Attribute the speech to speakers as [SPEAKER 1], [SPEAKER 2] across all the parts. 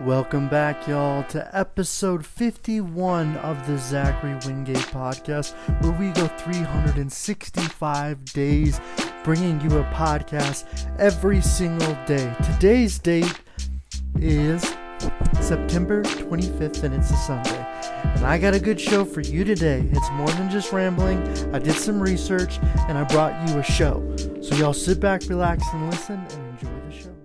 [SPEAKER 1] Welcome back, y'all, to episode 51 of the Zachary Wingate podcast, where we go 365 days bringing you a podcast every single day. Today's date is September 25th, and it's a Sunday. And I got a good show for you today. It's more than just rambling. I did some research and I brought you a show. So, y'all sit back, relax, and listen and enjoy the show.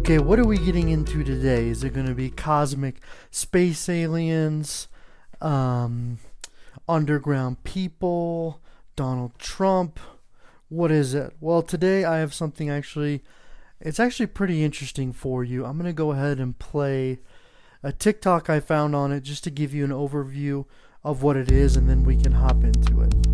[SPEAKER 1] Okay, what are we getting into today? Is it going to be cosmic space aliens, um, underground people, Donald Trump? What is it? Well, today I have something actually, it's actually pretty interesting for you. I'm going to go ahead and play a TikTok I found on it just to give you an overview of what it is, and then we can hop into it.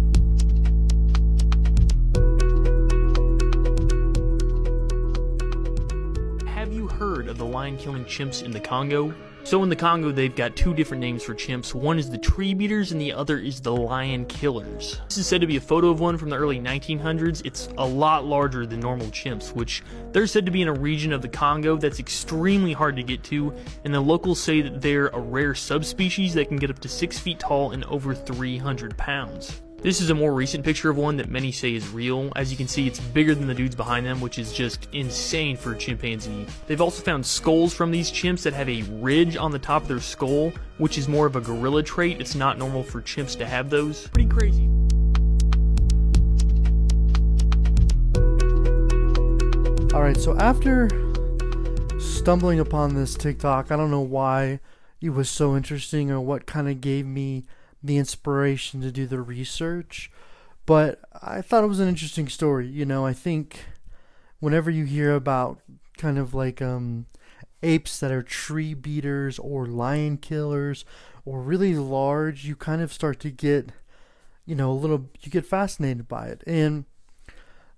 [SPEAKER 2] Of the lion killing chimps in the Congo? So, in the Congo, they've got two different names for chimps. One is the tree beaters, and the other is the lion killers. This is said to be a photo of one from the early 1900s. It's a lot larger than normal chimps, which they're said to be in a region of the Congo that's extremely hard to get to, and the locals say that they're a rare subspecies that can get up to 6 feet tall and over 300 pounds. This is a more recent picture of one that many say is real. As you can see, it's bigger than the dudes behind them, which is just insane for a chimpanzee. They've also found skulls from these chimps that have a ridge on the top of their skull, which is more of a gorilla trait. It's not normal for chimps to have those. Pretty crazy.
[SPEAKER 1] All right, so after stumbling upon this TikTok, I don't know why it was so interesting or what kind of gave me the inspiration to do the research, but I thought it was an interesting story. You know, I think whenever you hear about kind of like um, apes that are tree beaters or lion killers or really large, you kind of start to get, you know, a little, you get fascinated by it. And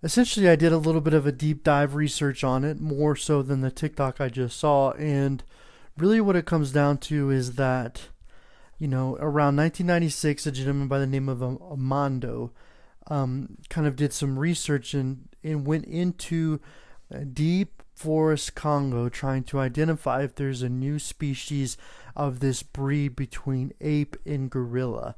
[SPEAKER 1] essentially, I did a little bit of a deep dive research on it, more so than the TikTok I just saw. And really, what it comes down to is that you know, around 1996, a gentleman by the name of Amando um, kind of did some research and, and went into deep forest Congo trying to identify if there's a new species of this breed between ape and gorilla.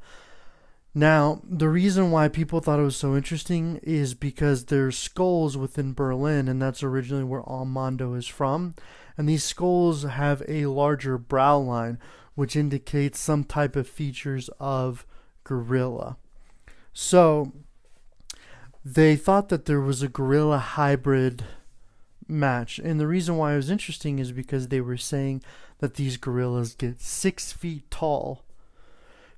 [SPEAKER 1] Now, the reason why people thought it was so interesting is because there's skulls within Berlin, and that's originally where Amando is from. And these skulls have a larger brow line, which indicates some type of features of gorilla. So they thought that there was a gorilla hybrid match. And the reason why it was interesting is because they were saying that these gorillas get six feet tall,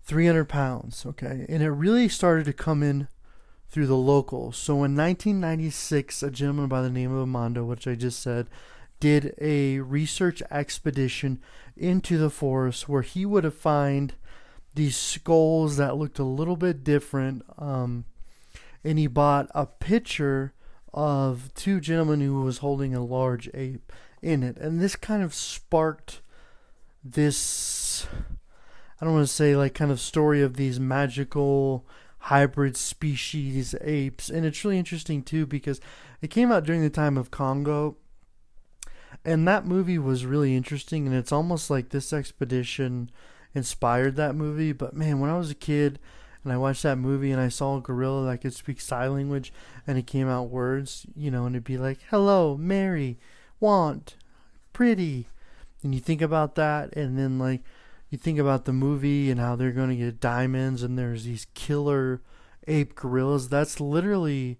[SPEAKER 1] 300 pounds, okay? And it really started to come in through the locals. So in 1996, a gentleman by the name of Amando, which I just said, did a research expedition into the forest where he would have find these skulls that looked a little bit different. Um, and he bought a picture of two gentlemen who was holding a large ape in it. And this kind of sparked this I don't want to say like kind of story of these magical hybrid species apes. And it's really interesting too because it came out during the time of Congo and that movie was really interesting and it's almost like this expedition inspired that movie but man when i was a kid and i watched that movie and i saw a gorilla that could speak sign language and it came out words you know and it'd be like hello mary want pretty and you think about that and then like you think about the movie and how they're going to get diamonds and there's these killer ape gorillas. That's literally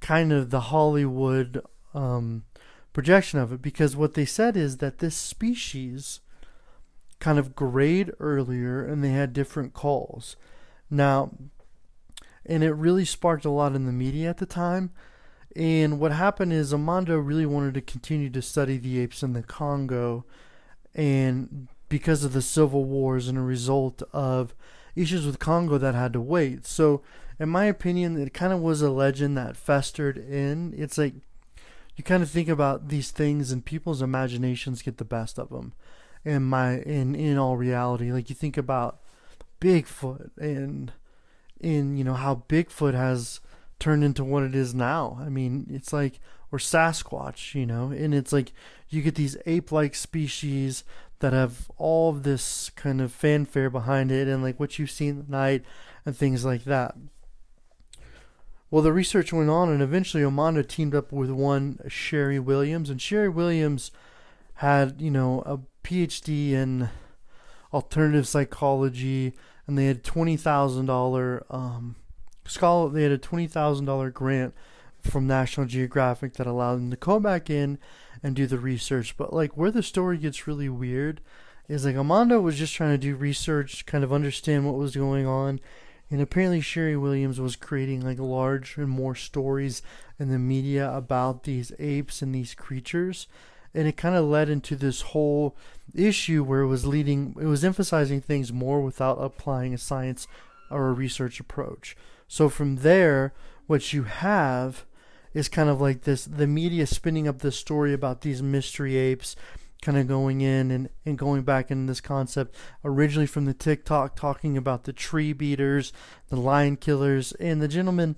[SPEAKER 1] kind of the hollywood um projection of it because what they said is that this species kind of grayed earlier and they had different calls. Now, and it really sparked a lot in the media at the time. And what happened is Amando really wanted to continue to study the apes in the Congo, and because of the civil wars and a result of issues with Congo that had to wait. So, in my opinion, it kind of was a legend that festered in. It's like you kind of think about these things and people's imaginations get the best of them in my in in all reality like you think about bigfoot and in you know how Bigfoot has turned into what it is now. I mean, it's like or Sasquatch, you know, and it's like you get these ape-like species that have all of this kind of fanfare behind it and like what you've seen at night and things like that. Well, the research went on, and eventually Amanda teamed up with one Sherry Williams, and Sherry Williams had, you know, a PhD in alternative psychology, and they had twenty thousand dollar um, scholar. They had a twenty thousand dollar grant from National Geographic that allowed them to come back in and do the research. But like where the story gets really weird is like Amanda was just trying to do research, kind of understand what was going on, and apparently, Sherry Williams was creating like larger and more stories in the media about these apes and these creatures. And it kind of led into this whole issue where it was leading, it was emphasizing things more without applying a science or a research approach. So from there, what you have is kind of like this the media spinning up this story about these mystery apes kind of going in and, and going back in this concept. Originally from the TikTok talking about the tree beaters, the lion killers, and the gentleman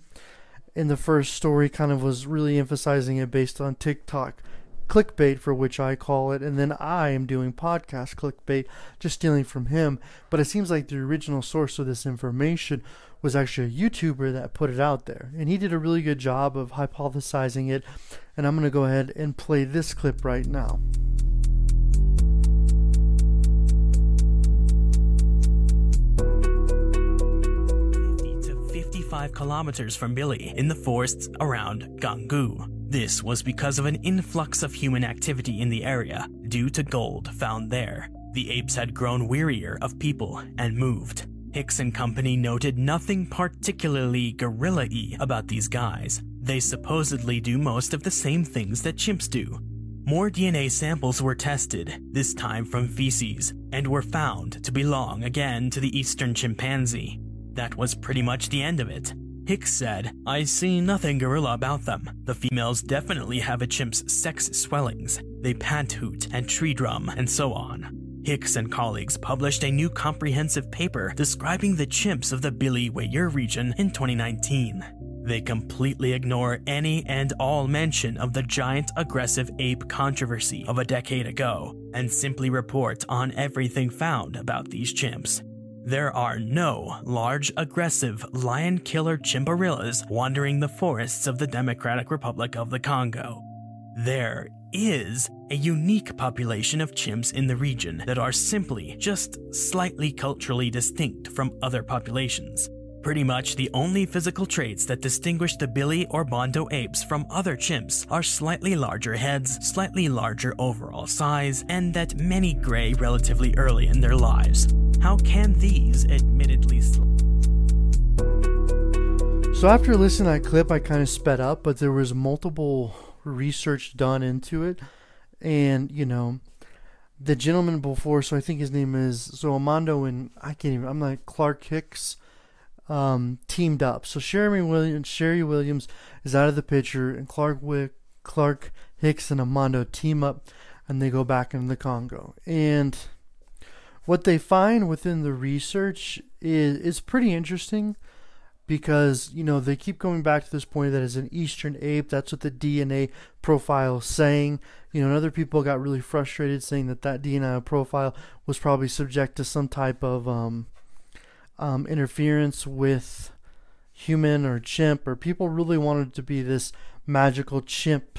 [SPEAKER 1] in the first story kind of was really emphasizing it based on TikTok clickbait for which I call it and then I am doing podcast clickbait just stealing from him. But it seems like the original source of this information was actually a YouTuber that put it out there and he did a really good job of hypothesizing it and I'm going to go ahead and play this clip right now.
[SPEAKER 3] 5 kilometers from Bili in the forests around Gangu. This was because of an influx of human activity in the area due to gold found there. The apes had grown wearier of people and moved. Hicks and company noted nothing particularly gorilla-y about these guys. They supposedly do most of the same things that chimps do. More DNA samples were tested, this time from feces, and were found to belong again to the eastern chimpanzee. That was pretty much the end of it. Hicks said, I see nothing gorilla about them. The females definitely have a chimp's sex swellings. They pant hoot and tree drum and so on. Hicks and colleagues published a new comprehensive paper describing the chimps of the Bili Uéré region in 2019. They completely ignore any and all mention of the giant aggressive ape controversy of a decade ago and simply report on everything found about these chimps. There are no large, aggressive, lion killer chimbarillas wandering the forests of the Democratic Republic of the Congo. There is a unique population of chimps in the region that are simply just slightly culturally distinct from other populations. Pretty much the only physical traits that distinguish the Bili or Bondo apes from other chimps are slightly larger heads, slightly larger overall size, and that many gray relatively early in their lives. How can these admittedly
[SPEAKER 1] So after listening to that clip, I kind of sped up, but there was multiple research done into it, and you know, the gentleman before, so I think his name is so Amando and I can't even. I'm like Clark Hicks um, teamed up. So Sherry Williams, Sherry Williams is out of the picture, and Clark Wick, Clark Hicks and Amando team up, and they go back into the Congo. And what they find within the research is is pretty interesting because you know they keep going back to this point that it's an eastern ape that's what the dna profile is saying you know and other people got really frustrated saying that that dna profile was probably subject to some type of um, um, interference with human or chimp, or people really wanted to be this magical chimp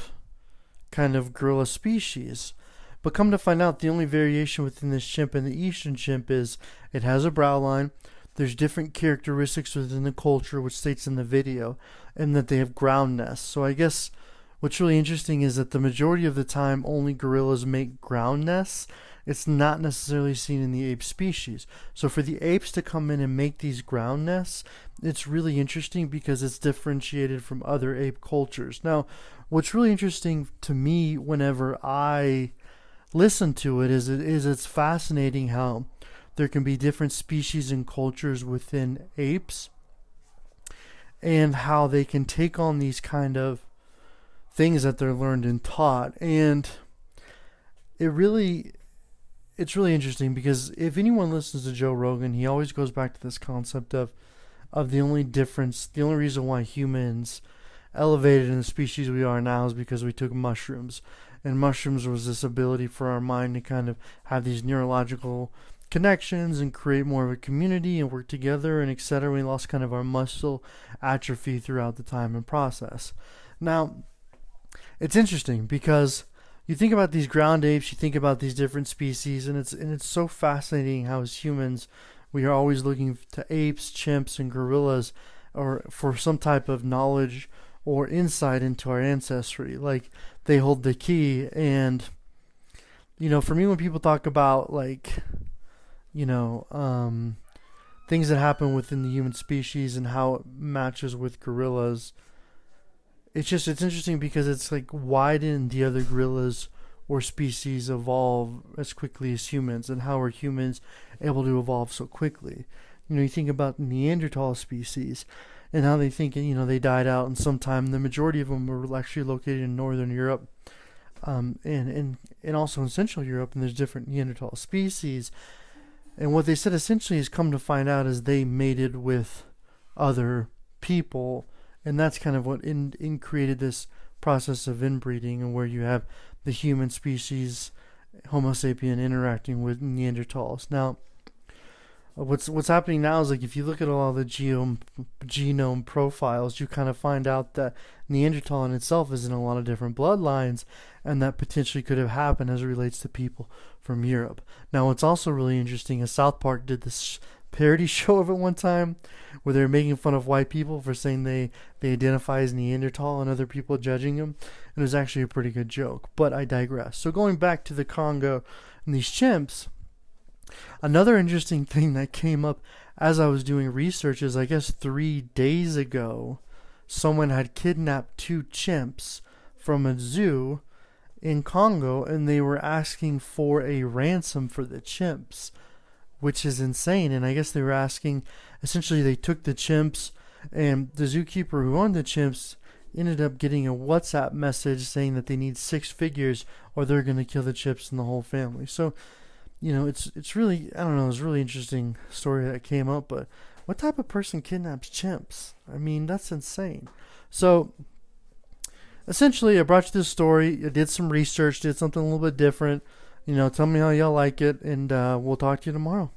[SPEAKER 1] kind of gorilla species. But come to find out, the only variation within this chimp and the eastern chimp is it has a brow line. There's different characteristics within the culture, which states in the video, and that they have ground nests. So I guess what's really interesting is that the majority of the time, only gorillas make ground nests, it's not necessarily seen in the ape species. So for the apes to come in and make these ground nests, it's really interesting because it's differentiated from other ape cultures. Now, what's really interesting to me whenever I listen to it is it is it's fascinating how there can be different species and cultures within apes and how they can take on these kind of things that they're learned and taught and it really it's really interesting because if anyone listens to Joe Rogan, he always goes back to this concept of of the only difference, the only reason why humans elevated in the species we are now is because we took mushrooms. And mushrooms was this ability for our mind to kind of have these neurological connections and create more of a community and work together and etc. We lost kind of our muscle atrophy throughout the time and process. Now, it's interesting because you think about these ground apes, you think about these different species, and it's and it's so fascinating how as humans we are always looking to apes, chimps, and gorillas, or for some type of knowledge or insight into our ancestry. Like they hold the key, and you know, for me, when people talk about like, you know, um, things that happen within the human species and how it matches with gorillas. It's just it's interesting because it's like why didn't the other gorillas or species evolve as quickly as humans? And how are humans able to evolve so quickly? You know you think about neanderthal species and how they think you know they died out in some time the majority of them were actually located in northern europe um, and, and and also in central europe and there's different neanderthal species and what they said essentially is come to find out is they mated with other people. And that's kind of what in, in created this process of inbreeding and where you have the human species homo sapien interacting with neanderthals. Now what's what's happening now is like if you look at all the genome genome profiles you kind of find out that neanderthal in itself is in a lot of different bloodlines and that potentially could have happened as it relates to people from Europe now what's also really interesting is South Park did this parody show of it one time where they were making fun of white people for saying they, they identify as Neanderthal and other people judging them. And it was actually a pretty good joke. But I digress. So going back to the Congo and these chimps, another interesting thing that came up as I was doing research is I guess three days ago, someone had kidnapped two chimps from a zoo in Congo and they were asking for a ransom for the chimps which is insane. And I guess they were asking, essentially, they took the chimps, and the zookeeper who owned the chimps ended up getting a WhatsApp message saying that they need six figures or they're going to kill the chimps and the whole family. So, you know, it's it's really I don't know, it's really interesting story that came up. But what type of person kidnaps chimps? I mean, that's insane. So. Essentially, I brought you this story. I did some research, did something a little bit different. You know, tell me how y'all like it, and uh, we'll talk to you tomorrow.